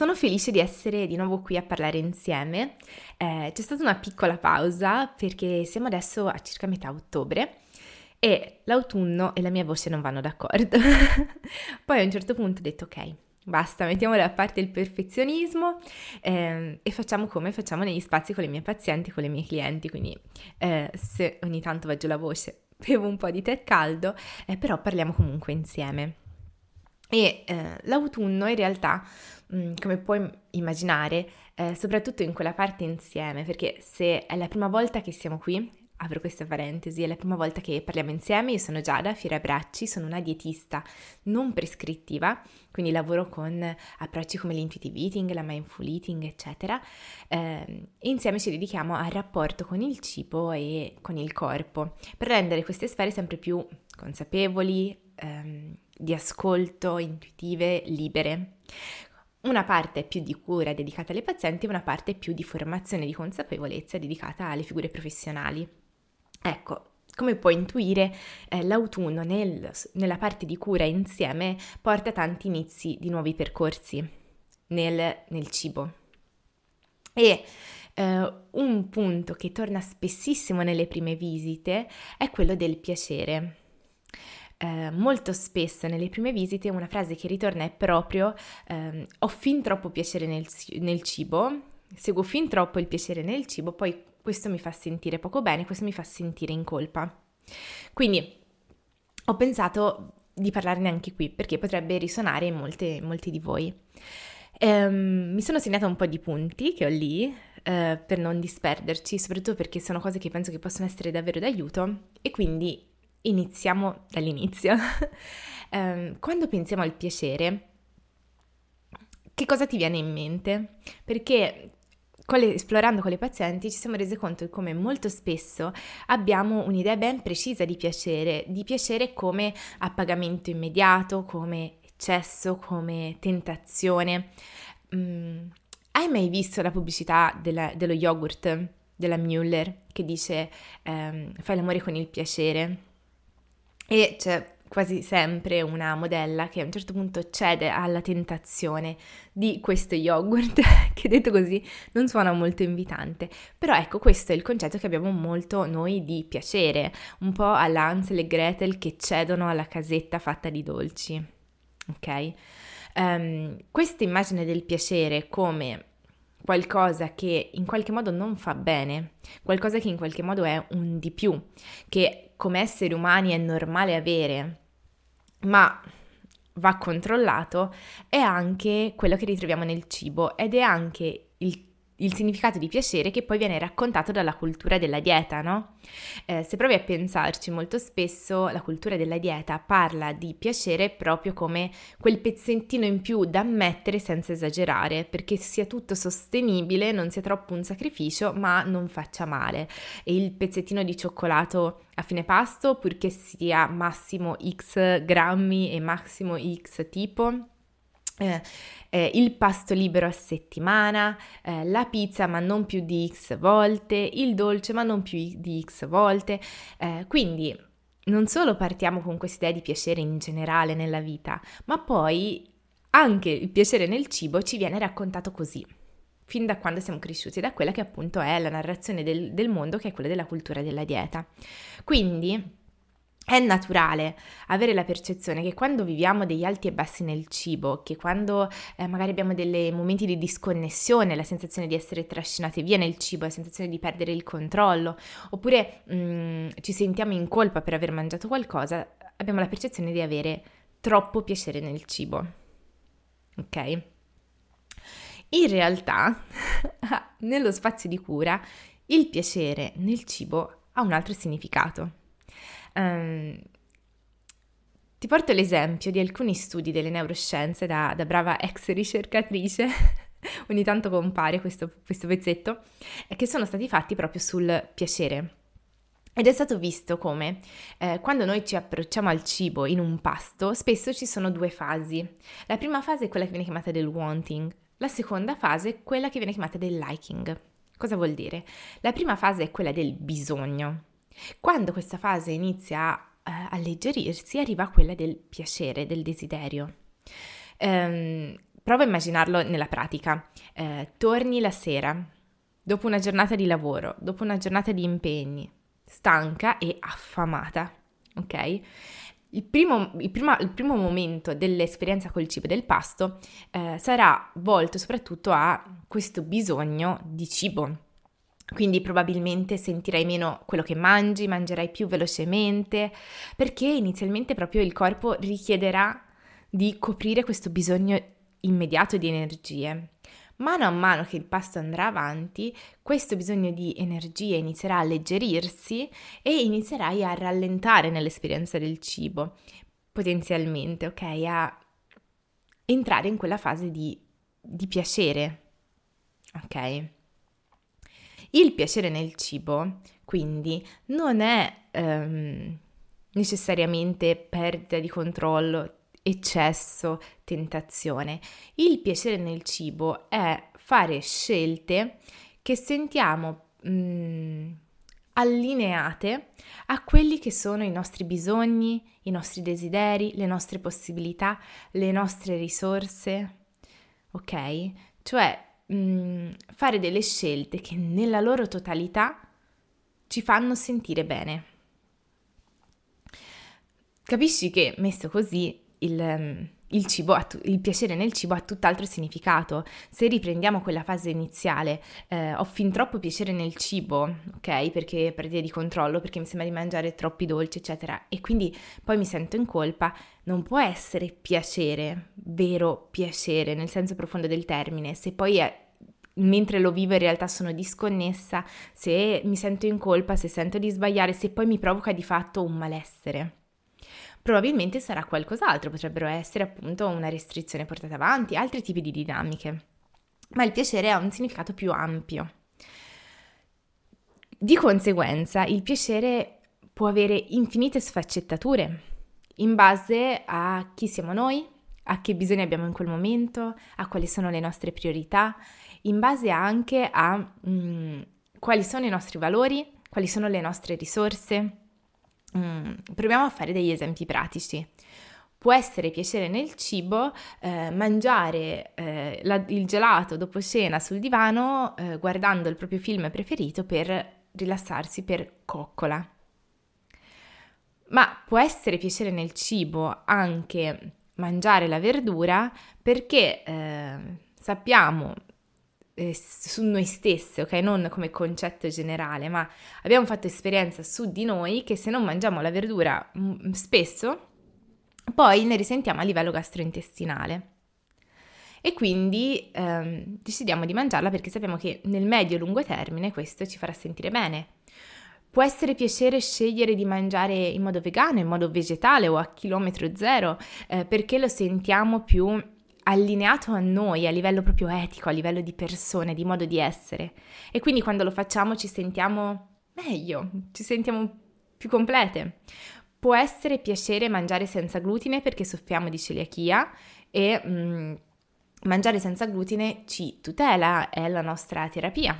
sono felice di essere di nuovo qui a parlare insieme. Eh, c'è stata una piccola pausa perché siamo adesso a circa metà ottobre e l'autunno e la mia voce non vanno d'accordo. Poi a un certo punto ho detto ok, basta, mettiamo da parte il perfezionismo eh, e facciamo come facciamo negli spazi con le mie pazienti, con le mie clienti, quindi eh, se ogni tanto va giù la voce, bevo un po' di tè caldo, eh, però parliamo comunque insieme. E eh, l'autunno in realtà, come puoi immaginare, eh, soprattutto in quella parte insieme, perché se è la prima volta che siamo qui, apro questa parentesi, è la prima volta che parliamo insieme, io sono Giada Fiera Bracci, sono una dietista non prescrittiva, quindi lavoro con approcci come l'intuitive eating, la mindful eating, eccetera, eh, e insieme ci dedichiamo al rapporto con il cibo e con il corpo, per rendere queste sfere sempre più consapevoli, ehm, di ascolto, intuitive, libere. Una parte più di cura dedicata alle pazienti e una parte più di formazione di consapevolezza dedicata alle figure professionali. Ecco, come puoi intuire, eh, l'autunno nel, nella parte di cura insieme porta tanti inizi di nuovi percorsi nel, nel cibo. E eh, un punto che torna spessissimo nelle prime visite è quello del piacere eh, molto spesso nelle prime visite una frase che ritorna è proprio eh, ho fin troppo piacere nel, nel cibo, seguo fin troppo il piacere nel cibo, poi questo mi fa sentire poco bene, questo mi fa sentire in colpa. Quindi ho pensato di parlarne anche qui perché potrebbe risuonare in molte, molti di voi. Um, mi sono segnata un po' di punti che ho lì uh, per non disperderci, soprattutto perché sono cose che penso che possono essere davvero d'aiuto e quindi iniziamo dall'inizio. um, quando pensiamo al piacere, che cosa ti viene in mente? Perché con le, esplorando con le pazienti ci siamo resi conto di come molto spesso abbiamo un'idea ben precisa di piacere, di piacere come appagamento immediato, come eccesso, come tentazione. Mm, hai mai visto la pubblicità della, dello yogurt della Müller che dice ehm, fai l'amore con il piacere? E c'è quasi sempre una modella che a un certo punto cede alla tentazione di questo yogurt, che detto così non suona molto invitante. Però ecco, questo è il concetto che abbiamo molto noi di piacere, un po' alla Hansel e Gretel che cedono alla casetta fatta di dolci. Ok? Um, questa immagine del piacere come qualcosa che in qualche modo non fa bene, qualcosa che in qualche modo è un di più, che come esseri umani è normale avere, ma va controllato, è anche quello che ritroviamo nel cibo ed è anche il il significato di piacere che poi viene raccontato dalla cultura della dieta, no? Eh, se provi a pensarci, molto spesso la cultura della dieta parla di piacere proprio come quel pezzettino in più da mettere senza esagerare, perché sia tutto sostenibile, non sia troppo un sacrificio, ma non faccia male. E il pezzettino di cioccolato a fine pasto, purché sia massimo x grammi e massimo x tipo, eh, eh, il pasto libero a settimana, eh, la pizza ma non più di x volte, il dolce ma non più di x volte. Eh, quindi non solo partiamo con questa idea di piacere in generale nella vita, ma poi anche il piacere nel cibo ci viene raccontato così, fin da quando siamo cresciuti, da quella che appunto è la narrazione del, del mondo, che è quella della cultura della dieta. Quindi è naturale avere la percezione che quando viviamo degli alti e bassi nel cibo, che quando eh, magari abbiamo dei momenti di disconnessione, la sensazione di essere trascinate via nel cibo, la sensazione di perdere il controllo, oppure mh, mm, ci sentiamo in colpa per aver mangiato qualcosa, abbiamo la percezione di avere troppo piacere nel cibo. Ok? In realtà, nello spazio di cura, il piacere nel cibo ha un altro significato. Um, ti porto l'esempio di alcuni studi delle neuroscienze da, da brava ex ricercatrice, ogni tanto compare questo, questo pezzetto, che sono stati fatti proprio sul piacere. Ed è stato visto come eh, quando noi ci approcciamo al cibo in un pasto, spesso ci sono due fasi. La prima fase è quella che viene chiamata del wanting, la seconda fase è quella che viene chiamata del liking. Cosa vuol dire? La prima fase è quella del bisogno, quando questa fase inizia a eh, alleggerirsi, arriva quella del piacere, del desiderio. Um, prova a immaginarlo nella pratica. Eh, torni la sera, dopo una giornata di lavoro, dopo una giornata di impegni, stanca e affamata, ok? Il primo, il, prima, il primo, momento dell'esperienza col cibo e del pasto eh, sarà volto soprattutto a questo bisogno di cibo. Quindi probabilmente sentirai meno quello che mangi, mangerai più velocemente, perché inizialmente proprio il corpo richiederà di coprire questo bisogno immediato di energie. Mano a mano che il pasto andrà avanti, questo bisogno di energia inizierà a alleggerirsi e inizierai a rallentare nell'esperienza del cibo, potenzialmente, ok? A entrare in quella fase di, di piacere, ok? Il piacere nel cibo, quindi, non è um, necessariamente perdita di controllo, eccesso, tentazione. Il piacere nel cibo è fare scelte che sentiamo mh, mm, allineate a quelli che sono i nostri bisogni, i nostri desideri, le nostre possibilità, le nostre risorse. Ok? Cioè mh, fare delle scelte che nella loro totalità ci fanno sentire bene. Capisci che messo così il, il, cibo, il piacere nel cibo ha tutt'altro significato. Se riprendiamo quella fase iniziale, eh, ho fin troppo piacere nel cibo, ok? Perché perdita di controllo, perché mi sembra di mangiare troppi dolci, eccetera, e quindi poi mi sento in colpa, non può essere piacere, vero piacere, nel senso profondo del termine, se poi è mentre lo vivo in realtà sono disconnessa, se mi sento in colpa, se sento di sbagliare, se poi mi provoca di fatto un malessere probabilmente sarà qualcos'altro, potrebbero essere appunto una restrizione portata avanti, altri tipi di dinamiche. Ma il piacere ha un significato più ampio. Di conseguenza, il piacere può avere infinite sfaccettature in base a chi siamo noi, a che bisogni abbiamo in quel momento, a quali sono le nostre priorità, in base anche a mm, quali sono i nostri valori, quali sono le nostre risorse, Mm, proviamo a fare degli esempi pratici. Può essere piacere nel cibo eh, mangiare eh, la, il gelato dopo cena sul divano eh, guardando il proprio film preferito per rilassarsi per coccola. Ma può essere piacere nel cibo anche mangiare la verdura perché eh, sappiamo eh, su noi stesse, ok? Non come concetto generale, ma abbiamo fatto esperienza su di noi che se non mangiamo la verdura m- mm, spesso, poi ne risentiamo a livello gastrointestinale. E quindi ehm, decidiamo di mangiarla perché sappiamo che nel medio-lungo termine questo ci farà sentire bene. Può essere piacere scegliere di mangiare in modo vegano, in modo vegetale o a chilometro zero, eh, perché lo sentiamo più allineato a noi a livello proprio etico, a livello di persone, di modo di essere. E quindi quando lo facciamo ci sentiamo meglio, ci sentiamo più complete. Può essere piacere mangiare senza glutine perché soffriamo di celiachia e mm, mangiare senza glutine ci tutela, è la nostra terapia.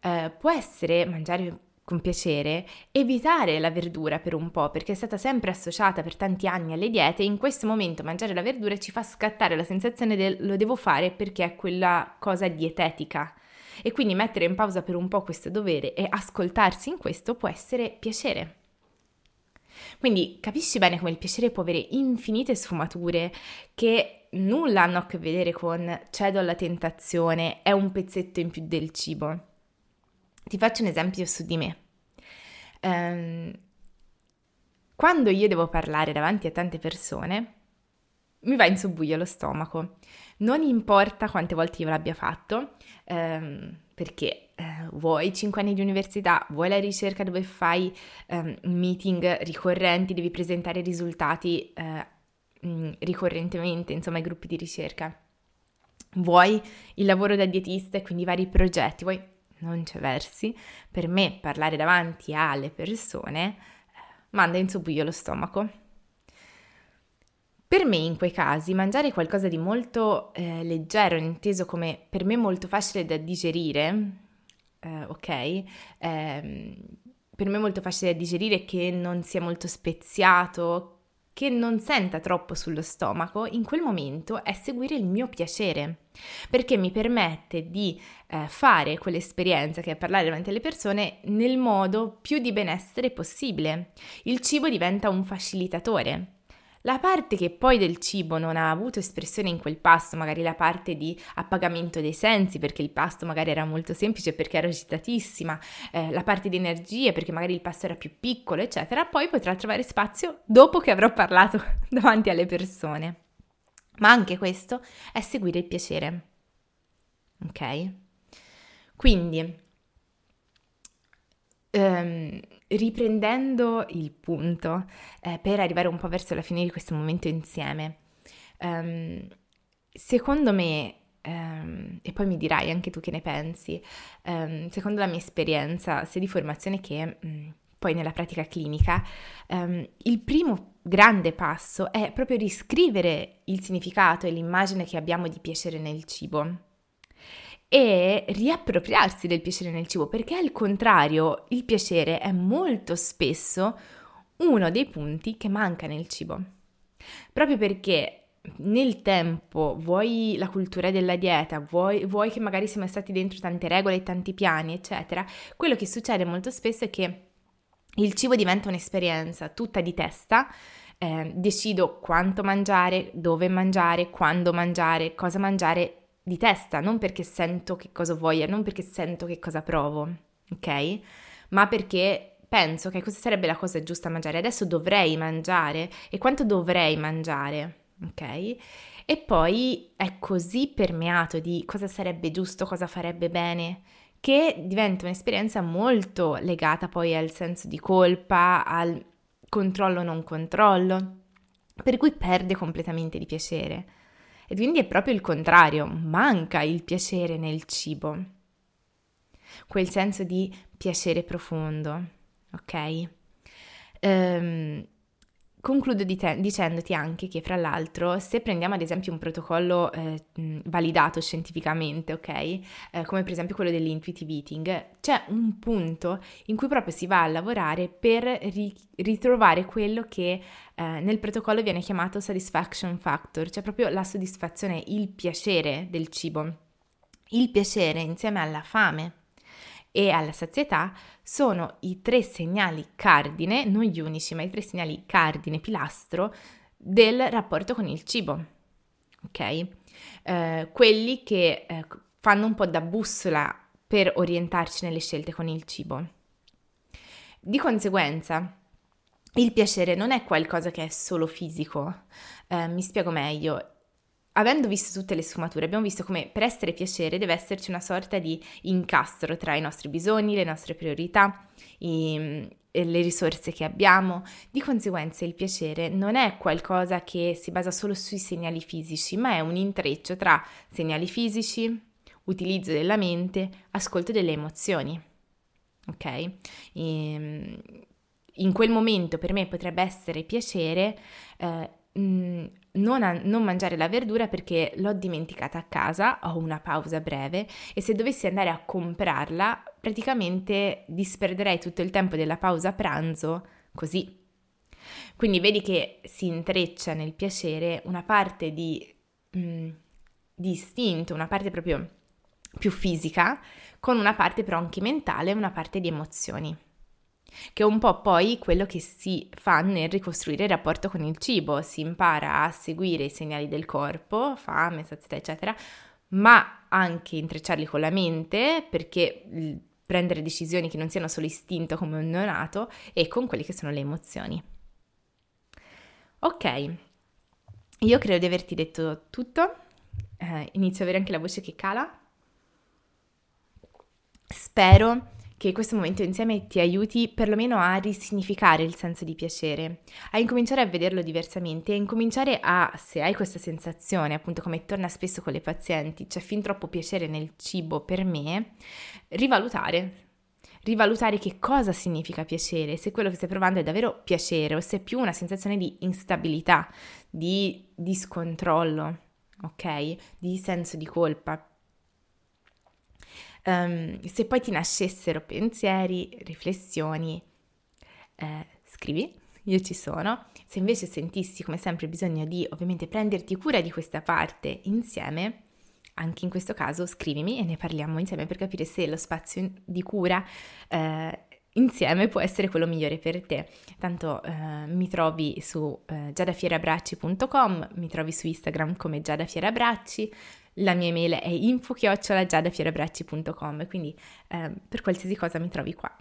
Eh, può essere mangiare con piacere, evitare la verdura per un po', perché è stata sempre associata per tanti anni alle diete e in questo momento mangiare la verdura ci fa scattare la sensazione del lo devo fare perché è quella cosa dietetica. E quindi mettere in pausa per un po' questo dovere e ascoltarsi in questo può essere piacere. Quindi capisci bene come il piacere può avere infinite sfumature che nulla hanno a che vedere con cedo alla tentazione, è un pezzetto in più del cibo. Ti faccio un esempio su di me. Um, quando io devo parlare davanti a tante persone, mi va in subbuglio lo stomaco. Non importa quante volte io l'abbia fatto, um, perché uh, vuoi 5 anni di università, vuoi la ricerca dove fai um, meeting ricorrenti, devi presentare risultati uh, ricorrentemente, insomma, ai gruppi di ricerca. Vuoi il lavoro da dietista e quindi vari progetti, vuoi non c'è versi, per me parlare davanti alle persone eh, manda in subbuglio lo stomaco. Per me in quei casi mangiare qualcosa di molto eh, leggero, inteso come per me molto facile da digerire, eh, ok? Eh, per me molto facile da digerire che non sia molto speziato, che non senta troppo sullo stomaco in quel momento è seguire il mio piacere, perché mi permette di eh, fare quell'esperienza che è parlare davanti alle persone nel modo più di benessere possibile. Il cibo diventa un facilitatore. La parte che poi del cibo non ha avuto espressione in quel pasto, magari la parte di appagamento dei sensi, perché il pasto magari era molto semplice, perché ero agitatissima, eh, la parte di energie, perché magari il pasto era più piccolo, eccetera, poi potrà trovare spazio dopo che avrò parlato davanti alle persone. Ma anche questo è seguire il piacere. Ok? Quindi, um, riprendendo il punto, eh, per arrivare un po' verso la fine di questo momento insieme, um, secondo me, um, e poi mi dirai anche tu che ne pensi, um, secondo la mia esperienza, sia di formazione che um, poi nella pratica clinica, il primo grande passo è proprio riscrivere il significato e l'immagine che abbiamo di piacere nel cibo e riappropriarsi del piacere nel cibo, perché al contrario il piacere è molto spesso uno dei punti che manca nel cibo. Proprio perché nel tempo, vuoi la cultura della dieta, vuoi, vuoi che magari siamo stati dentro tante regole, tanti piani, eccetera, quello che succede molto spesso è che il cibo diventa un'esperienza tutta di testa, eh, decido quanto mangiare, dove mangiare, quando mangiare, cosa mangiare di testa, non perché sento che cosa voglio, non perché sento che cosa provo, ok? Ma perché penso che questa sarebbe la cosa giusta mangiare, adesso dovrei mangiare e quanto dovrei mangiare, ok? E poi è così permeato di cosa sarebbe giusto, cosa farebbe bene, che diventa un'esperienza molto legata poi al senso di colpa, al controllo non controllo, per cui perde completamente di piacere. E quindi è proprio il contrario, manca il piacere nel cibo, quel senso di piacere profondo, ok? Um, Concludo di te, dicendoti anche che, fra l'altro, se prendiamo ad esempio un protocollo eh, validato scientificamente, ok, eh, come per esempio quello dell'intuitive eating, c'è un punto in cui proprio si va a lavorare per ri- ritrovare quello che eh, nel protocollo viene chiamato satisfaction factor, cioè proprio la soddisfazione, il piacere del cibo. Il piacere insieme alla fame e alla sazietà sono i tre segnali cardine, non gli unici, ma i tre segnali cardine, pilastro del rapporto con il cibo. Ok? Eh, quelli che eh, fanno un po' da bussola per orientarci nelle scelte con il cibo. Di conseguenza, il piacere non è qualcosa che è solo fisico. Eh, mi spiego meglio avendo visto tutte le sfumature, abbiamo visto come per essere piacere deve esserci una sorta di incastro tra i nostri bisogni, le nostre priorità, i, le risorse che abbiamo. Di conseguenza il piacere non è qualcosa che si basa solo sui segnali fisici, ma è un intreccio tra segnali fisici, utilizzo della mente, ascolto delle emozioni. Ok? E, ehm, in quel momento per me potrebbe essere piacere eh, Mm, non, a, non, mangiare la verdura perché l'ho dimenticata a casa, ho una pausa breve e se dovessi andare a comprarla praticamente disperderei tutto il tempo della pausa pranzo così. Quindi vedi che si intreccia nel piacere una parte di, mm, di istinto, una parte proprio più fisica, con una parte però anche mentale, una parte di emozioni che è un po' poi quello che si fa nel ricostruire il rapporto con il cibo, si impara a seguire i segnali del corpo, fame, sazietà, eccetera, ma anche intrecciarli con la mente, perché prendere decisioni che non siano solo istinto come un neonato e con quelle che sono le emozioni. Ok, io credo di averti detto tutto, eh, inizio ad avere anche la voce che cala. Spero che questo momento insieme ti aiuti perlomeno a risignificare il senso di piacere, a incominciare a vederlo diversamente, a incominciare a, se hai questa sensazione, appunto come torna spesso con le pazienti, c'è fin troppo piacere nel cibo per me, rivalutare. Rivalutare che cosa significa piacere, se quello che stai provando è davvero piacere o se è più una sensazione di instabilità, di discontrollo, ok? Di senso di colpa, Um, se poi ti nascessero pensieri, riflessioni, eh, scrivi, io ci sono. Se invece sentissi come sempre bisogno di ovviamente prenderti cura di questa parte insieme, anche in questo caso scrivimi e ne parliamo insieme per capire se lo spazio di cura eh, insieme può essere quello migliore per te. Tanto eh, mi trovi su eh, giadafierabracci.com, mi trovi su Instagram come giadafierabracci, la mia email è info-giadafierabracci.com, quindi eh, per qualsiasi cosa mi trovi qua.